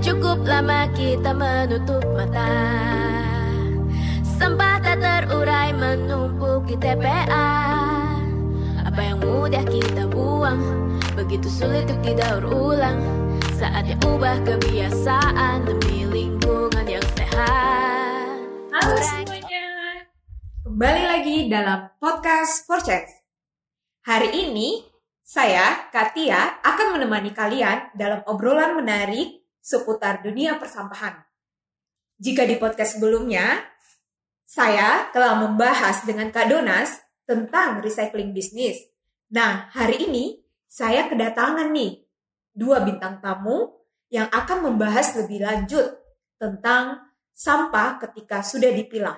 cukup lama kita menutup mata. Sampah tak terurai menumpuk di TPA Apa yang mudah kita buang Begitu sulit untuk didaur ulang. Saatnya ubah kebiasaan Demi lingkungan yang sehat. Halo semuanya, kembali lagi dalam podcast for Chance. Hari ini saya, Katia, akan menemani kalian dalam obrolan menarik seputar dunia persampahan. Jika di podcast sebelumnya, saya telah membahas dengan Kak Donas tentang recycling bisnis. Nah, hari ini saya kedatangan nih dua bintang tamu yang akan membahas lebih lanjut tentang sampah ketika sudah dipilah.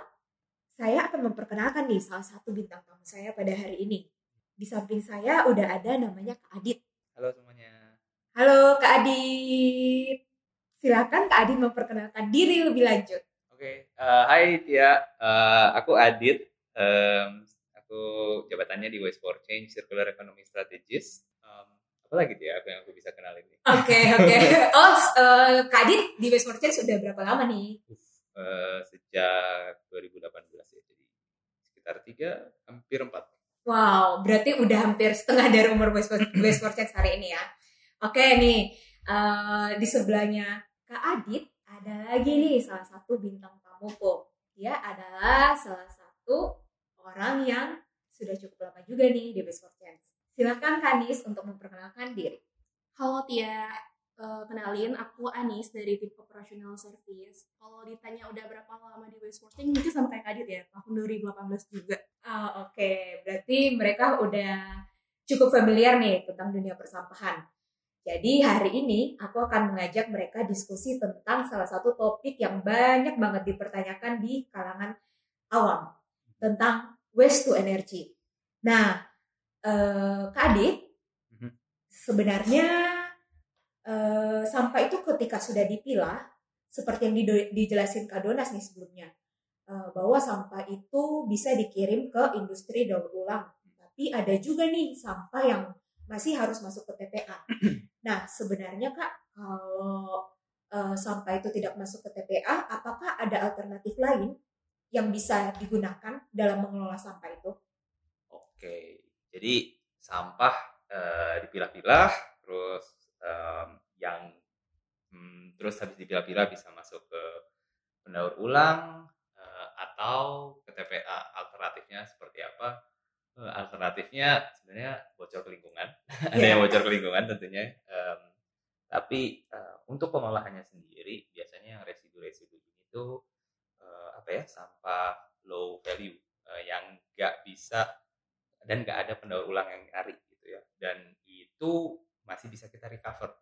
Saya akan memperkenalkan nih salah satu bintang tamu saya pada hari ini. Di samping saya udah ada namanya Kak Adit. Halo semuanya. Halo Kak Adit. Silakan Kak Adit memperkenalkan diri lebih lanjut. Oke, eh, hai Tia. Eh, aku Adit. Em, aku jabatannya di Waste for Change Circular Economy Strategist. Em, apa lagi Tia aku yang aku bisa kenalin? Oke, oke. Oh, s- eh, Kak Adit di West Merchant sudah berapa lama nih? Eh, sejak 2018 ya, jadi sekitar tiga, hampir empat. Wow, berarti udah hampir setengah dari umur West West Merchant hari ini ya. Oke nih, eh, di sebelahnya Kak Adit ada lagi nih salah satu bintang tamuku. Dia adalah salah satu orang yang sudah cukup lama juga nih di West Merchant. Silakan Kak Anis untuk memperkenalkan diri. Halo Tia, Eh, kenalin aku Anis dari tim Operational Service. Kalau ditanya udah berapa lama di Waste Sporting, mungkin sama kayak Kadit ya, tahun 2018 juga. Ah, Oke, berarti mereka udah cukup familiar nih tentang dunia persampahan. Jadi hari ini aku akan mengajak mereka diskusi tentang salah satu topik yang banyak banget dipertanyakan di kalangan awam tentang waste to energy. Nah, eh, Kak Adit, Mhm. sebenarnya eh, sampah itu ketika sudah dipilah, seperti yang dijelasin Kak Donas nih sebelumnya, eh, bahwa sampah itu bisa dikirim ke industri daur ulang. Tapi ada juga nih sampah yang masih harus masuk ke TPA. Nah, sebenarnya Kak, kalau eh, sampah itu tidak masuk ke TPA, apakah ada alternatif lain yang bisa digunakan dalam mengelola sampah itu? Oke, jadi sampah eh, dipilah-pilah, terus em, yang hmm, terus habis dipilah-pilah bisa masuk ke pendaur ulang eh, atau ke TPA. Alternatifnya seperti apa? Eh, alternatifnya sebenarnya bocor ke lingkungan. Ada Iya. yang bocor ke lingkungan tentunya. Em, tapi eh, untuk pengolahannya sendiri biasanya yang residu-residu ini tuh eh, apa ya sampah low value eh, yang nggak bisa dan nggak ada pendaur ulang yang nyari gitu ya dan itu masih bisa kita recover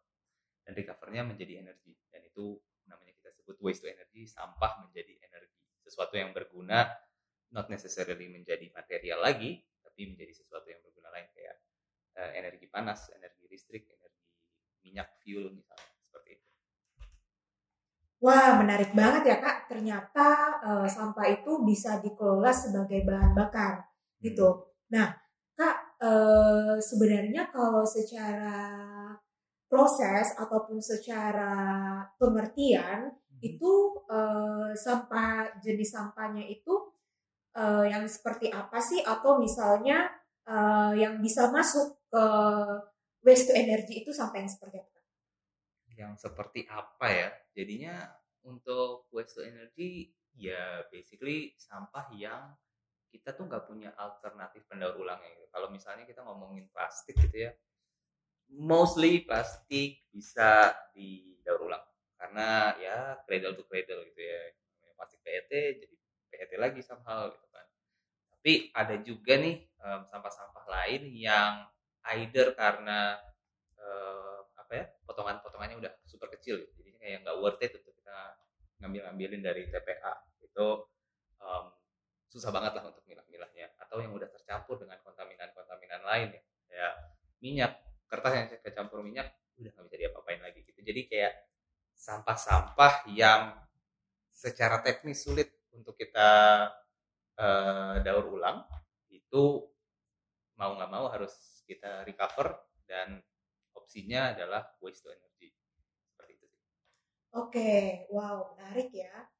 dan recovernya menjadi energi dan itu namanya kita sebut waste to energy sampah menjadi energi sesuatu yang berguna not necessarily menjadi material lagi tapi menjadi sesuatu yang berguna lain kayak eh, energi panas energi listrik energi minyak fuel misalnya seperti itu Wah, menarik banget ya Kak. Ternyata eh, sampah itu bisa dikelola sebagai bahan bakar gitu. Nah, Kak, eh, sebenarnya kalau secara proses ataupun secara pengertian itu eh, sampah jenis sampahnya itu eh, yang seperti apa sih? Atau misalnya eh, yang bisa masuk ke waste to energy itu sampah yang seperti apa? yang seperti apa ya jadinya untuk waste to energy ya basically sampah yang kita tuh nggak punya alternatif pendaur ulangnya gitu. kalau misalnya kita ngomongin plastik gitu ya mostly plastik bisa didaur ulang karena ya cradle to cradle gitu ya plastik PET jadi PET lagi somehow gitu kan. Tapi ada juga nih em, sampah-sampah lain yang either karena eh, apa ya potongan-potongannya udah super kecil gitu. jadi kayak nggak worth it untuk kita ngambil-ngambilin dari TPA itu em, susah banget lah untuk milah-milahnya. Atau yang udah tercampur dengan kontaminan-kontaminan lain ya. Kayak minyak kertas yang kecampur minyak udah nggak bisa diapa-apain lagi gitu. Jadi kayak sampah-sampah yang secara teknis sulit untuk kita eh, daur ulang itu mau nggak mau harus kita recover dan opsinya adalah waste to energy seperti itu. Oke, wow, menarik ya.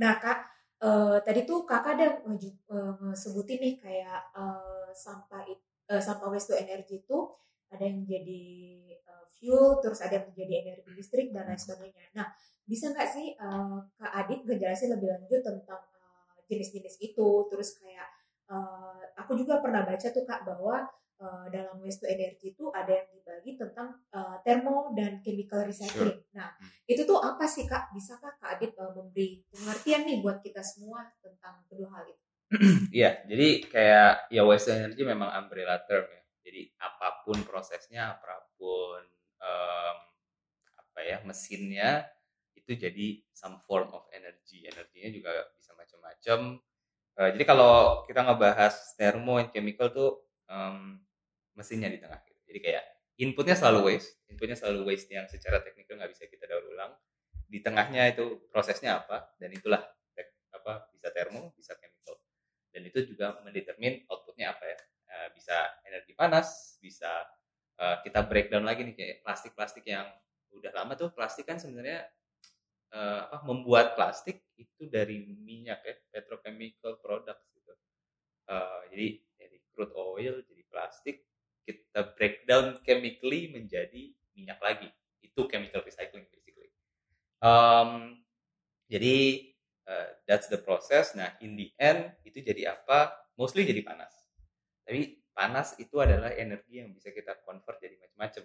Nah, Kak, eh, tadi tuh Kakak ada ngeju- eh, ngesebutin nih kayak eh, sampah eh, sampah waste to energy itu ada yang jadi eh, fuel, terus ada yang menjadi energi listrik dan lain sebagainya. Nah, bisa nggak sih eh, Kak Adit ngejelasin lebih lanjut tentang eh, jenis-jenis itu? Terus kayak eh, aku juga pernah baca tuh Kak bahwa eh, dalam waste to energy itu ada yang dibagi tentang eh, thermo dan chemical recycling. Nah, itu tuh apa sih kak? Bisakah kak Adit uh, memberi pengertian nih buat kita semua tentang kedua hal itu? Iya, jadi kayak ya waste to energy memang umbrella term ya. Jadi apa pun prosesnya, apa pun em, apa ya mesinnya itu jadi some form of energy. Energinya juga bisa macam-macam. Eh, jadi kalau kita ngebahas thermo and chemical tuh em, mesinnya di tengah. Gitu. Jadi kayak inputnya selalu waste, inputnya selalu waste yang secara teknikal nggak bisa kita daur ulang. Di tengahnya itu prosesnya apa dan itulah apa bisa thermo, bisa chemical dan itu juga mendetermin outputnya apa ya Eh, bisa energi panas bisa eh, kita breakdown lagi nih kayak plastik-plastik yang udah lama tuh plastik kan sebenarnya eh, apa membuat plastik itu dari minyak ya petrochemical products gitu Eh, jadi dari crude oil jadi plastik kita breakdown chemically menjadi minyak lagi itu chemical recycling basically Um, jadi uh, that's the process. Nah, in the end itu jadi apa? Mostly jadi panas. Tapi panas itu adalah energi yang bisa kita convert jadi macam-macam.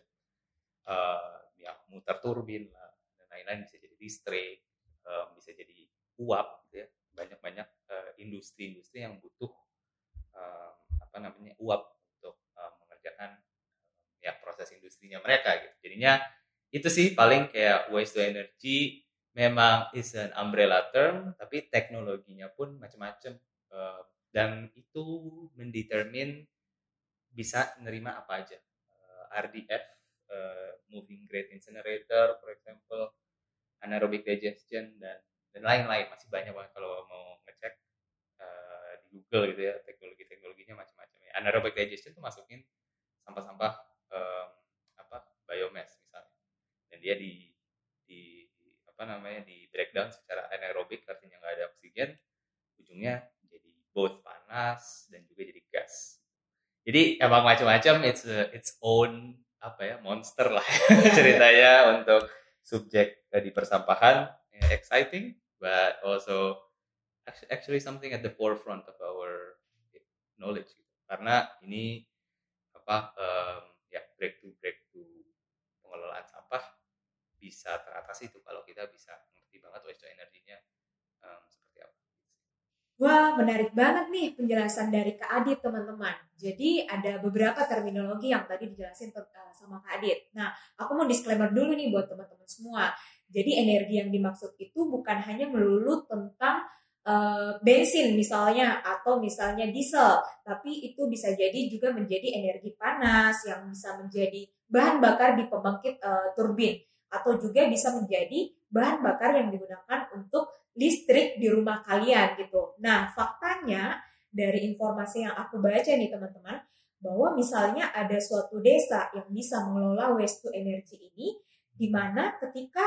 Uh, ya muter turbin lah dan lain-lain bisa jadi listrik, uh, bisa jadi uap gitu ya. Banyak-banyak uh, industri-industri yang butuh um, apa namanya uap untuk uh, mengerjakan uh, ya proses industrinya mereka gitu. Jadinya itu sih paling kayak waste to energy memang is an umbrella term tapi teknologinya pun macam-macam Eh, dan itu mendetermine bisa nerima apa aja. Eh, RDF eh, moving grade incinerator for example anaerobic digestion dan dan lain-lain. Masih banyak banget kalau mau ngecek eh, di Google gitu ya teknologi-teknologinya macam-macam ya. Anaerobic digestion tuh masukin sampah-sampah em, apa biomass misalnya. Dan dia di di apa namanya di breakdown secara anaerobik artinya nggak ada oksigen ujungnya both panas dan juga jadi gas jadi emang macam-macam it's a- its own apa ya monster lah ceritanya untuk subjek eh, di persampahan exciting but also actu- actually something at the forefront of our knowledge gitu. karena ini apa em, ya breakthrough breakthrough pengelolaan sampah bisa teratasi itu kalau kita bisa ngerti banget waste to energinya apa. Wah, menarik banget nih penjelasan dari Kak Adit, teman-teman. Jadi ada beberapa terminologi yang tadi dijelasin eh, sama Kak Adit. Nah, aku mau disclaimer dulu nih buat teman-teman semua. Jadi energi yang dimaksud itu bukan hanya melulu tentang eh, bensin misalnya atau misalnya diesel, tapi itu bisa jadi juga menjadi energi panas yang bisa menjadi bahan bakar di pembangkit eh, turbin atau juga bisa menjadi bahan bakar yang digunakan untuk listrik di rumah kalian gitu. Nah, faktanya dari informasi yang aku baca nih teman-teman, bahwa misalnya ada suatu desa yang bisa mengelola waste to energy ini, di mana ketika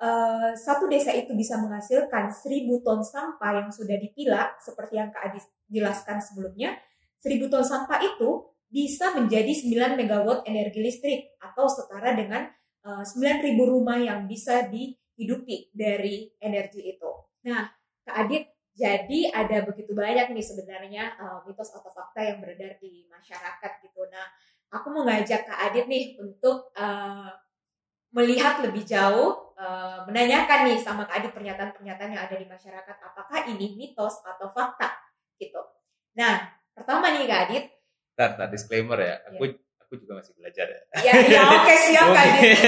eh, satu desa itu bisa menghasilkan 1000 ton sampah yang sudah dipilah, seperti yang Kak Adis jelaskan sebelumnya, 1000 ton sampah itu bisa menjadi 9 megawatt energi listrik atau setara dengan eh, 9.000 rumah yang bisa dihidupi dari energi itu. Nah, Kak Adit, jadi ada begitu banyak nih sebenarnya eh, mitos atau fakta yang beredar di masyarakat gitu. Nah, aku mau ngajak Kak Adit nih untuk eh, melihat lebih jauh, eh, menanyakan nih sama Kak Adit pernyataan-pernyataan yang ada di masyarakat, apakah ini mitos atau fakta gitu. Nah, pertama nih Kak Adit, Ntar, disclaimer ya, aku aku juga masih belajar ya. ya, ya oke siap Kak Adit. Mungkin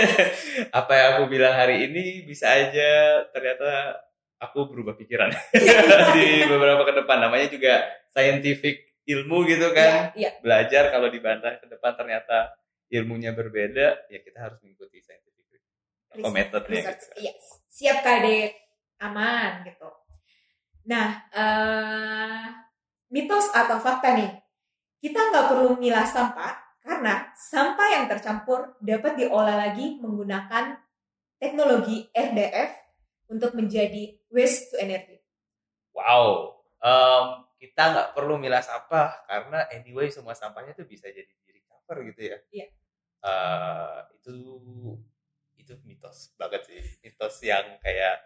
apa yang aku bilang hari ini bisa aja ternyata aku berubah pikiran di beberapa ke depan. Namanya juga scientific ilmu gitu kan. Iya, iya. Belajar kalau dibantah ke depan ternyata ilmunya berbeda, ya kita harus mengikuti scientific Research- metodenya research. gitu. Iya, siap Kak. Aman gitu. Nah, eh, mitos atau fakta nih, kita nggak perlu milah sampah karena sampah yang tercampur dapat diolah lagi menggunakan teknologi RDF untuk menjadi waste to energy? Wow, em, kita nggak perlu milah sampah karena anyway semua sampahnya tuh bisa jadi di recover gitu ya. Iya. Eh, itu itu mitos banget sih, mitos yang kayak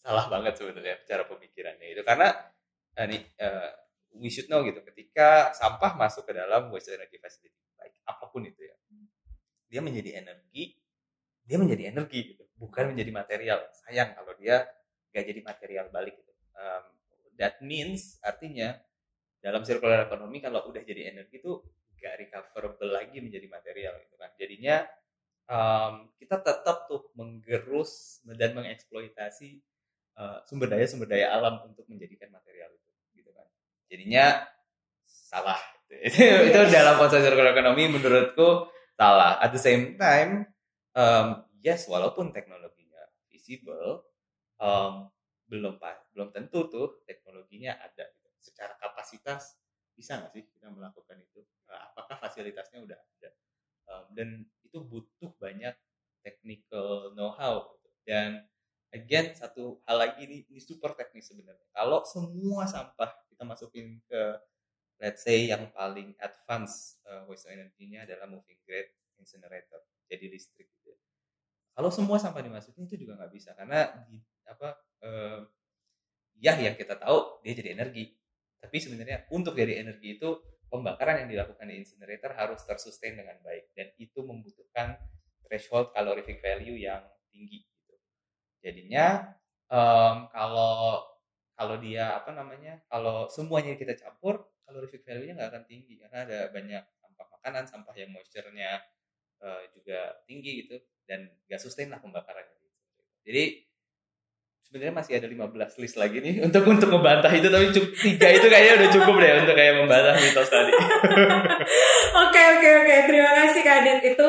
salah banget sebenarnya cara pemikirannya itu karena eh, nih eh, we should know gitu ketika sampah masuk ke dalam waste to energy facility baik apa pun itu ya. Dia menjadi energi dia menjadi energi gitu. Bukan menjadi material. Sayang kalau dia gak jadi material balik gitu. Um, that means artinya dalam circular economy kalau udah jadi energi itu gak recoverable lagi menjadi material gitu kan. Jadinya um, kita tetap tuh menggerus dan mengeksploitasi uh, sumber daya sumber daya alam untuk menjadikan material itu gitu kan. Jadinya salah itu, dalam konsep circular economy menurutku salah. At the same time um, yes walaupun teknologinya visible um, belum belum tentu tuh teknologinya ada. Secara kapasitas bisa nggak sih kita melakukan itu? Uh, apakah fasilitasnya udah ada? Um, dan itu butuh banyak technical know-how gitu. dan again satu hal lagi ini, ini super teknis sebenarnya. Kalau semua sampah kita masukin ke let's say yang paling advance uh, waste to energy-nya adalah moving grade incinerator jadi listrik gitu kalau semua sampah dimasukin itu juga nggak bisa karena di, apa eh, ya yang kita tahu dia jadi energi tapi sebenarnya untuk jadi energi itu pembakaran yang dilakukan di incinerator harus tersustain dengan baik dan itu membutuhkan threshold calorific value yang tinggi gitu. jadinya em, kalau kalau dia apa namanya kalau semuanya kita campur calorific value-nya nggak akan tinggi karena ada banyak sampah makanan sampah yang moisture-nya eh, juga tinggi gitu dan gak sustain lah pembakarannya. Jadi sebenarnya masih ada 15 list lagi nih untuk untuk membantah itu tapi cukup tiga itu kayaknya udah cukup deh untuk kayak membantah mitos tadi. Oke oke oke. Terima kasih Kak Adit. Itu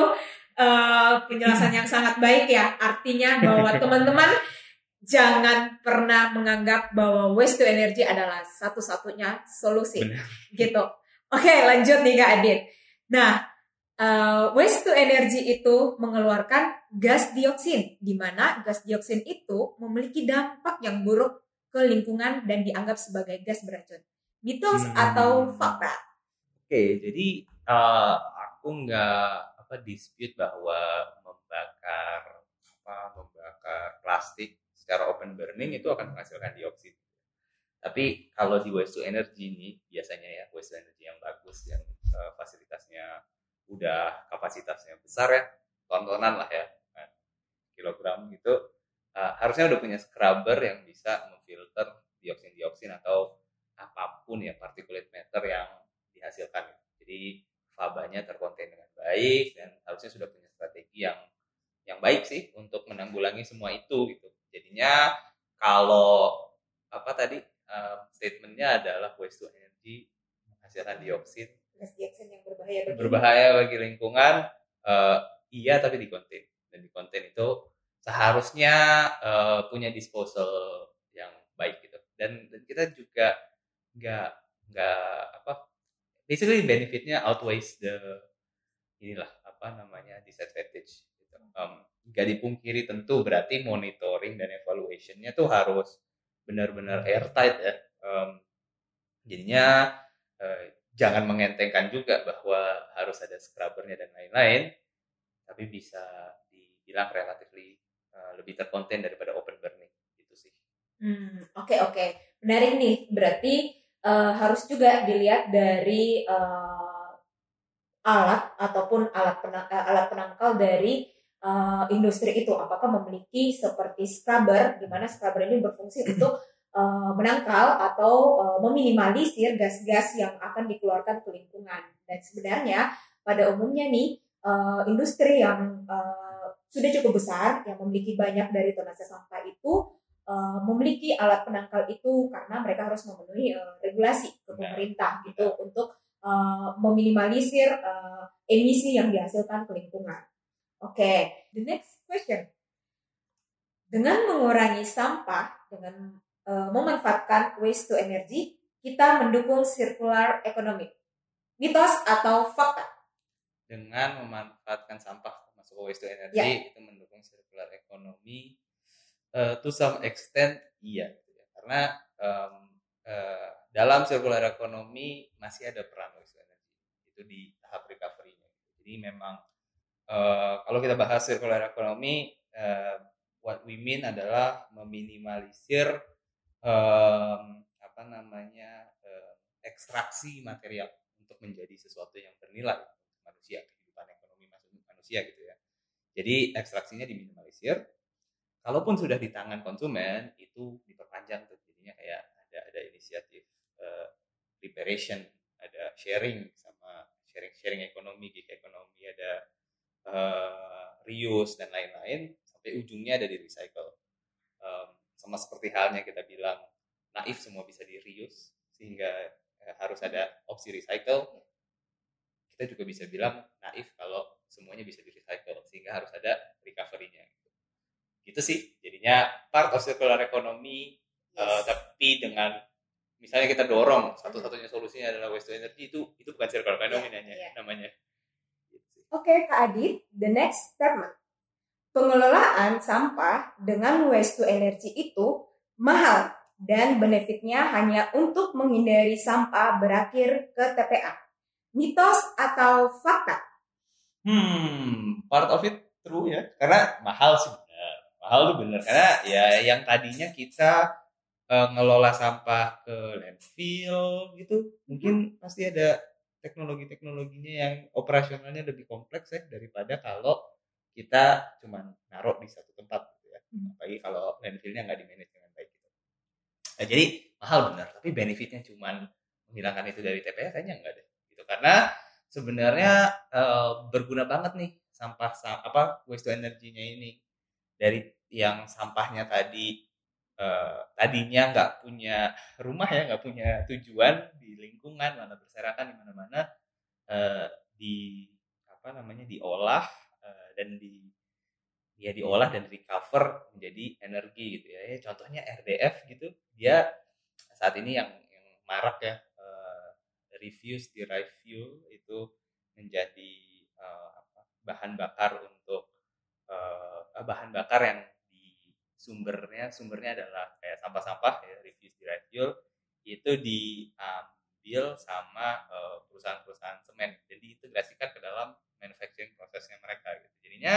eh, penjelasan yang sangat baik ya. Artinya bahwa teman-teman jangan pernah menganggap bahwa waste to energy adalah satu-satunya solusi Benar. gitu. Oke lanjut nih Kak Adit. Nah eh, waste to energy itu mengeluarkan gas dioksin di mana gas dioksin itu memiliki dampak yang buruk ke lingkungan dan dianggap sebagai gas beracun. Mitos Hmm. atau fakta? oke jadi eh, aku nggak apa dispute bahwa membakar apa membakar plastik secara open burning itu akan menghasilkan dioksid tapi kalau di waste to energy ini biasanya ya waste to energy yang bagus yang eh, fasilitasnya udah kapasitasnya besar ya ton-tonan lah ya kan, kilogram gitu eh, harusnya udah punya scrubber yang bisa memfilter dioksin dioksin atau apa pun ya particulate matter yang dihasilkan. Jadi fabanya terkonten dengan baik dan harusnya sudah punya strategi yang yang baik sih untuk menanggulangi semua itu gitu jadinya kalau apa tadi eh, statementnya adalah waste to energy menghasilkan dioksin gas dioksin yang berbahaya bagi berbahaya bagi lingkungan eh, iya tapi di konten dan di konten itu seharusnya eh, punya disposal yang baik gitu. Dan, dan kita juga nggak nggak apa basically benefitnya outweighs the inilah apa namanya disadvantage gitu. Em, nggak dipungkiri tentu berarti monitoring dan evaluationnya tuh harus benar-benar airtight ya. Em, jadinya eh, jangan mengentengkan juga bahwa harus ada scrubbernya dan lain-lain tapi bisa dibilang relatively eh, lebih terkonten daripada open burning gitu sih. Hmm, oke oke. Menarik nih. Berarti eh, harus juga dilihat dari eh, alat ataupun alat pena- eh, alat penangkal dari eh, industri itu apakah memiliki seperti scrubber di mana scrubber ini berfungsi untuk eh, menangkal atau eh, meminimalisir gas-gas yang akan dikeluarkan ke lingkungan. Dan sebenarnya pada umumnya nih eh, industri yang eh, sudah cukup besar yang memiliki banyak dari tonase sampah itu eh, memiliki alat penangkal itu karena mereka harus memenuhi eh, regulasi ke pemerintah gitu untuk eh, meminimalisir eh, emisi yang dihasilkan ke lingkungan. Oke, the next question. Dengan mengurangi sampah dengan eh, memanfaatkan waste to energy, kita mendukung circular economy. Mitos atau fakta? dengan memanfaatkan sampah masuk ke waste to energy Ya. itu mendukung circular economy Eh, to some extent iya gitu ya. karena em, eh, dalam circular economy masih ada peran waste to energy itu di tahap recovery-nya jadi memang eh, kalau kita bahas circular economy eh, what we mean adalah meminimalisir em, apa namanya eh, ekstraksi material untuk menjadi sesuatu yang bernilai untuk manusia kehidupan ekonomi manusia gitu ya. Jadi ekstraksinya diminimalisir. Kalaupun sudah di tangan konsumen itu diperpanjang tuh jadinya kayak ada ada inisiatif eh, reparation ada sharing sama sharing sharing ekonomi gig ekonomi ada eh, reuse dan lain-lain sampai ujungnya ada di recycle. Em, sama seperti halnya kita bilang naif semua bisa di reuse sehingga eh, harus ada opsi recycle. Kita juga bisa bilang naif kalau semuanya bisa di recycle sehingga harus ada recovery-nya. Gitu sih jadinya part of circular economy eh, tapi dengan misalnya kita dorong satu-satunya solusinya adalah waste to energy itu itu bukan circular economy Iya, namanya iya. namanya Oke, Kak Adit, the next statement. Pengelolaan sampah dengan waste to energy itu mahal dan benefitnya hanya untuk menghindari sampah berakhir ke TPA. Mitos atau fakta? Hmm, part of it true ya. Karena mahal sih benar. Mahal tuh benar. Karena ya yang tadinya kita eh, ngelola sampah ke landfill gitu, mungkin pasti ada teknologi-teknologinya yang operasionalnya lebih kompleks ya daripada kalau kita cuma naruh di satu tempat gitu ya. Hmm. Apalagi kalau landfillnya nggak di-manage dengan baik gitu. Nah, jadi mahal benar, tapi benefitnya cuma menghilangkan itu dari TPA kayaknya enggak deh. Gitu. Karena sebenarnya eh, berguna banget nih sampah sa- apa waste to energy-nya ini dari yang sampahnya tadi eh, tadinya nggak punya rumah ya nggak punya tujuan di lingkungan mana berserakan di mana-mana eh, di apa namanya diolah eh, dan di ya diolah dan recover menjadi energi gitu ya. Ya, contohnya RDF gitu dia saat ini yang yang marak ya eh, refuse derived fuel itu menjadi apa, bahan bakar untuk eh, bahan bakar yang sumbernya sumbernya adalah kayak sampah-sampah ya refuse derived fuel itu diambil sama eh, perusahaan-perusahaan semen. Dan diintegrasikan ke dalam manufacturing prosesnya mereka gitu. Jadinya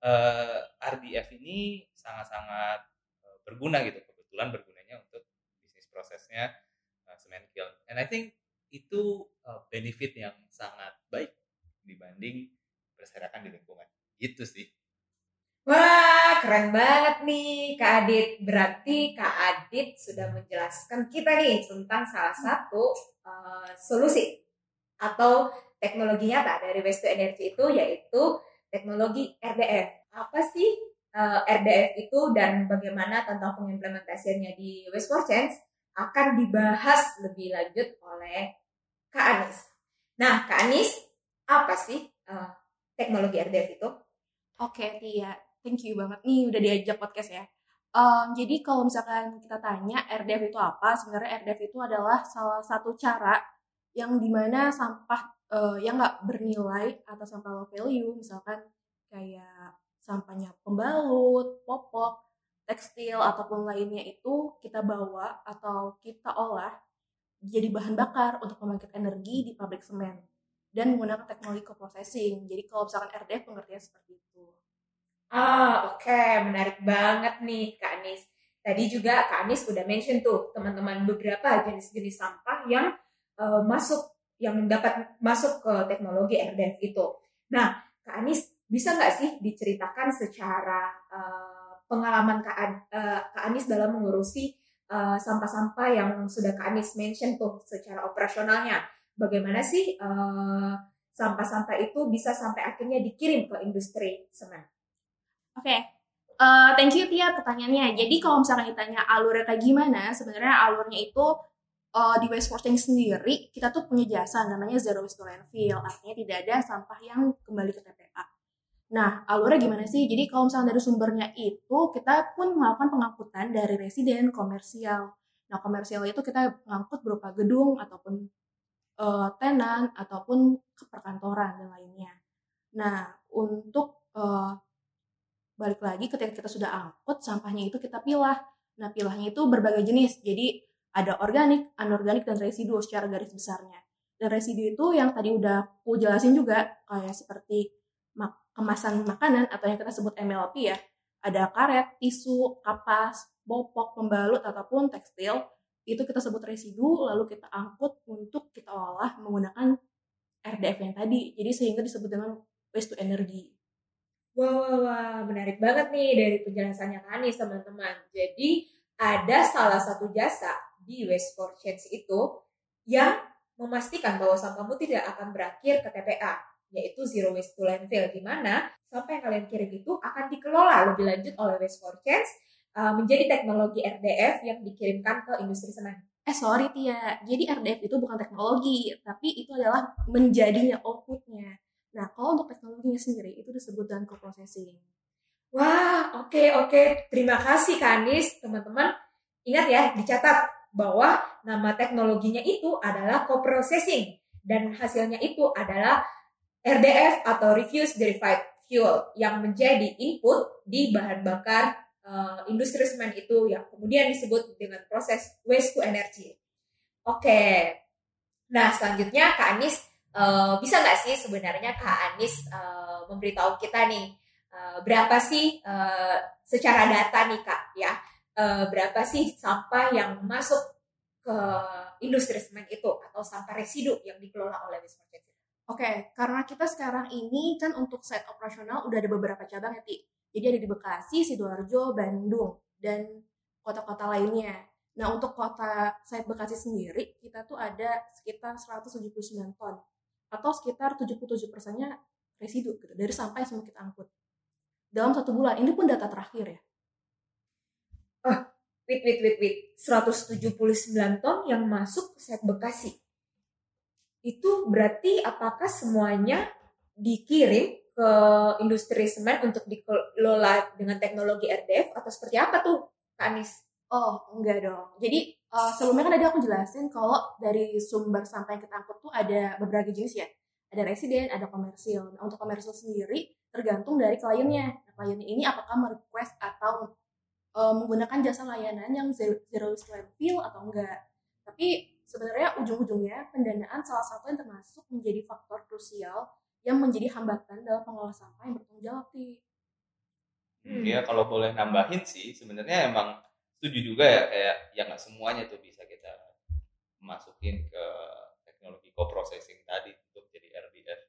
eh, RDF ini sangat-sangat eh, berguna gitu. Kebetulan bergunanya untuk bisnis prosesnya uh, semen kiln. And I think itu uh, benefit yang sangat baik dibanding berserakan di lingkungan. Gitu sih Wah, keren banget nih Kak Adit. Berarti Kak Adit sudah menjelaskan kita nih tentang salah satu uh, solusi atau teknologi nyata dari waste to energy itu yaitu teknologi RDF. Apa sih uh, RDF itu dan bagaimana tentang pengimplementasiannya di Waste for Change akan dibahas lebih lanjut oleh Kak Anis. Nah, Kak Anis, apa sih uh, teknologi RDF itu? Oke, Tia. Thank you banget nih udah diajak podcast ya. Em, jadi kalau misalkan kita tanya RDF itu apa, sebenarnya RDF itu adalah salah satu cara yang di mana sampah eh, yang nggak bernilai atau sampah low value, misalkan kayak sampahnya pembalut, popok, tekstil ataupun lainnya itu kita bawa atau kita olah jadi bahan bakar untuk membangkit energi di pabrik semen dan menggunakan teknologi co-processing. Jadi kalau misalkan RDF pengertiannya seperti itu. Ah, oke, menarik banget nih Kak Anis. Tadi juga Kak Anis udah mention tuh teman-teman beberapa jenis-jenis sampah yang eh, masuk yang dapat masuk ke teknologi RDF itu. Nah, Kak Anis bisa nggak sih diceritakan secara eh, pengalaman Kak, eh, Kak Anis dalam mengurusi sampah-sampah yang sudah Kak Anis mention tuh secara operasionalnya? Bagaimana sih sampah-sampah itu bisa sampai akhirnya dikirim ke industri semen? Oke, eh, thank you Tia pertanyaannya. Jadi kalau misalkan ditanya alurnya kayak gimana, sebenarnya alurnya itu eh, di waste sendiri kita tuh punya jasa namanya zero waste to landfill. Artinya tidak ada sampah yang kembali ke TPA. Nah, alurnya gimana sih? Jadi kalau misalkan dari sumbernya itu kita pun melakukan pengangkutan dari residen komersial. Nah, komersial itu kita ngangkut berupa gedung ataupun eh, tenan ataupun perkantoran dan lainnya. Nah, untuk uh, balik lagi ketika kita sudah angkut sampahnya itu kita pilah. Nah pilahnya itu berbagai jenis. Jadi ada organik, anorganik, dan residu secara garis besarnya. Dan residu itu yang tadi udah aku jelasin juga kayak seperti mak kemasan makanan atau yang kita sebut MLP ya. Ada karet, tisu, kapas, popok, pembalut ataupun tekstil itu kita sebut residu lalu kita angkut untuk kita olah menggunakan RDF yang tadi. Jadi sehingga disebut dengan waste to energy. Wah, wah, wah, menarik banget nih dari penjelasannya Kak Anis, teman-teman. Jadi, ada salah satu jasa di Waste for Change itu yang memastikan bahwa sampahmu tidak akan berakhir ke TPA, yaitu Zero Waste to Landfill, di mana sampah yang kalian kirim itu akan dikelola lebih lanjut oleh Waste for Change uh, menjadi teknologi RDF yang dikirimkan ke industri semen. Eh sorry Tia, jadi RDF itu bukan teknologi, tapi itu adalah menjadinya outputnya. Nah, kalau untuk teknologinya sendiri itu disebut dengan co-processing. Wah, oke okay, oke. Okay. Terima kasih Kanis, teman-teman. Ingat ya, dicatat bahwa nama teknologinya itu adalah co-processing dan hasilnya itu adalah RDF atau Refuse Derived Fuel yang menjadi input di bahan bakar uh, industri semen itu yang kemudian disebut dengan proses waste to energy. Oke. Okay. Nah, selanjutnya Kak Anis Uh, bisa nggak sih sebenarnya Kak Anies uh, memberitahu kita nih uh, berapa sih uh, secara data nih Kak ya uh, berapa sih sampah yang masuk ke industri semen itu atau sampah residu yang dikelola oleh Wisma Oke, okay, karena kita sekarang ini kan untuk site operasional udah ada beberapa cabang ya Ti. Jadi ada di Bekasi, Sidoarjo, Bandung, dan kota-kota lainnya. Nah untuk kota site Bekasi sendiri kita tuh ada sekitar 179 ton atau sekitar 77 persennya residu gitu dari sampah yang semua kita angkut dalam satu bulan ini pun data terakhir ya ah wait wait wait wait 179 ton yang masuk ke set Bekasi itu berarti apakah semuanya dikirim ke industri semen untuk dikelola dengan teknologi RDF atau seperti apa tuh Kak Anis? Oh, enggak dong. Jadi uh, sebelumnya kan tadi aku jelasin kalau dari sumber sampah yang kita angkut tuh ada beberapa jenis ya. Ada residen, ada komersil. Nah, untuk komersil sendiri tergantung dari kliennya. Nah, kliennya ini apakah merequest atau uh, menggunakan jasa layanan yang zero, zero waste landfill atau enggak. Tapi sebenarnya ujung-ujungnya pendanaan salah satu yang termasuk menjadi faktor krusial yang menjadi hambatan dalam pengelola sampah yang bertanggung jawab sih. Hmm. Ya kalau boleh nambahin sih sebenarnya emang setuju juga ya kayak ya nggak semuanya tuh bisa kita masukin ke teknologi co-processing tadi untuk jadi RDF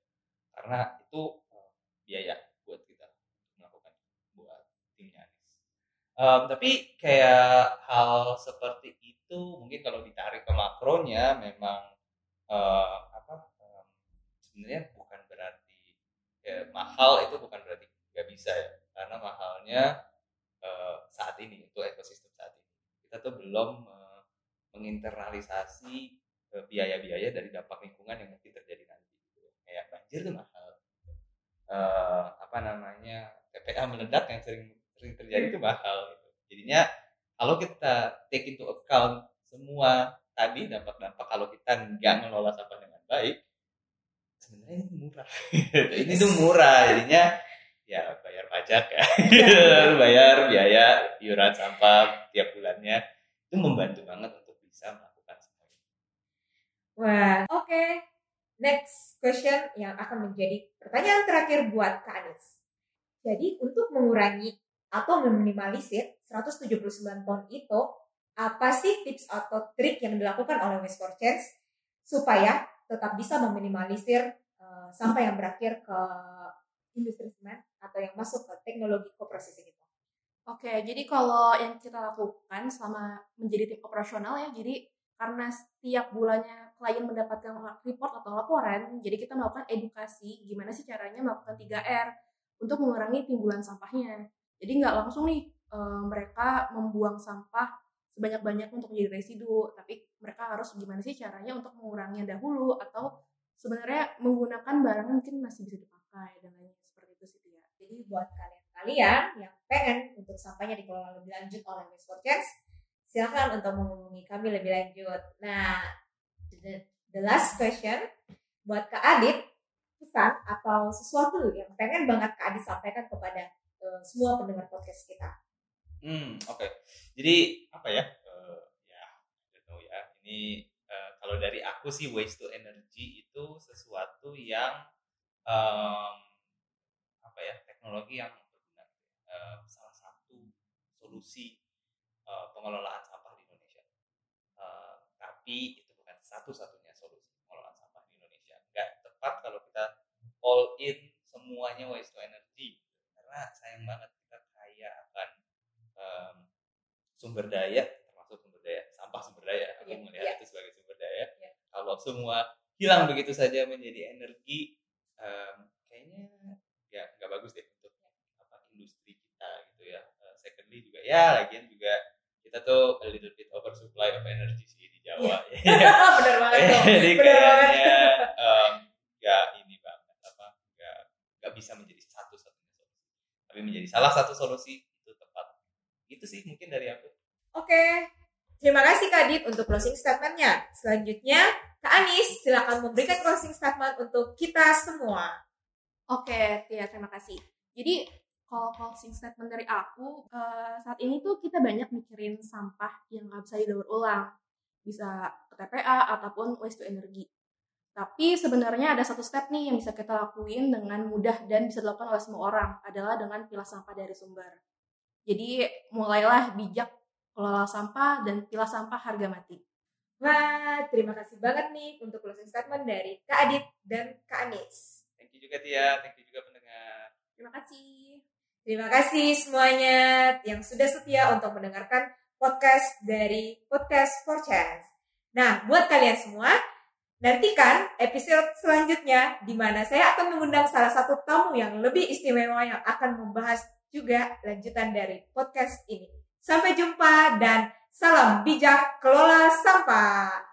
karena itu uh, biaya buat kita melakukan buat timnya Um, tapi kayak hal seperti itu mungkin kalau ditarik ke makronya memang uh, apa um, sebenarnya bukan berarti ya, mahal itu bukan berarti nggak bisa ya. Karena mahalnya uh, saat ini untuk ekosistem kita tuh belum uh, menginternalisasi uh, biaya-biaya dari dampak lingkungan yang mungkin terjadi nanti gitu. kayak banjir tuh mahal uh, apa namanya TPA meledak yang sering sering terjadi itu mahal gitu. jadinya kalau kita take into account semua tadi dampak-dampak kalau kita nggak ngelola sampah dengan baik sebenarnya ini murah ini tuh murah jadinya ya bayar pajak ya, ya. bayar biaya iuran sampah tiap bulannya itu membantu banget untuk bisa melakukan semua. Wah, oke. Okay. Next question yang akan menjadi pertanyaan terakhir buat Kak Anis. Jadi untuk mengurangi atau meminimalisir 179 ton itu, apa sih tips atau trik yang dilakukan oleh Waste for Change supaya tetap bisa meminimalisir uh, sampah yang berakhir ke industri semen atau yang masuk ke teknologi co-processing itu. Oke, jadi kalau yang kita lakukan selama menjadi tim operasional ya, jadi karena setiap bulannya klien mendapatkan report atau laporan, jadi kita melakukan edukasi gimana sih caranya melakukan 3R untuk mengurangi timbulan sampahnya. Jadi nggak langsung nih e, mereka membuang sampah sebanyak-banyak untuk menjadi residu, tapi mereka harus gimana sih caranya untuk menguranginya dahulu atau sebenarnya menggunakan barang mungkin masih bisa dipakai dan lain seperti itu sih ya. Jadi buat kalian-kalian yang pengen untuk sampahnya dikelola lebih lanjut oleh Miss Chance, silahkan untuk menghubungi kami lebih lanjut. Nah, the, the last question buat Kak Adit, pesan atau sesuatu yang pengen banget Kak Adi sampaikan kepada uh, semua pendengar podcast kita? Hmm, oke. Okay. Jadi apa ya? Uh, ya, tahu ya. Ini uh, kalau dari aku sih waste to energy itu sesuatu yang um, apa ya? Teknologi yang berguna. Uh, salah satu solusi uh, pengelolaan sampah di Indonesia. Uh, tapi itu bukan satu-satunya solusi pengelolaan sampah di Indonesia. Enggak tepat kalau kita all in semuanya waste to energy karena sayang banget kita kaya akan um, sumber daya termasuk sumber daya sampah sumber daya aku yeah, melihat yeah. itu sebagai sumber daya yeah. kalau semua hilang begitu saja menjadi energi um, kayaknya nggak nggak bagus deh untuk apa industri kita gitu ya uh, secondly juga ya lagian juga kita tuh a little bit oversupply of energy sih di Jawa. Yeah. benar banget jadi benar kayaknya um, nggak ini banget apa nggak nggak bisa menjadi satu satunya solusi. Tapi menjadi salah satu solusi itu tepat. Itu sih mungkin dari aku. Oke. Terima kasih Kak Dit untuk closing statementnya. Selanjutnya Kak Anis silakan memberikan closing statement untuk kita semua. Oke ya terima kasih closing statement dari aku uh, saat ini tuh kita banyak mikirin sampah yang nggak bisa didaur ulang bisa ke TPA ataupun waste to energy tapi sebenarnya ada satu step nih yang bisa kita lakuin dengan mudah dan bisa dilakukan oleh semua orang adalah dengan pilah sampah dari sumber. Jadi mulailah bijak kelola sampah dan pilah sampah harga mati. Wah, terima kasih banget nih untuk closing statement dari Kak Adit dan Kak Anis. Thank you juga Tia, thank you juga pendengar. Terima kasih. Terima kasih semuanya yang sudah setia untuk mendengarkan podcast dari Podcast for Chance. Nah, buat kalian semua, Nantikan episode selanjutnya di mana saya akan mengundang salah satu tamu yang lebih istimewa yang akan membahas juga lanjutan dari podcast ini. Sampai jumpa dan salam bijak kelola sampah.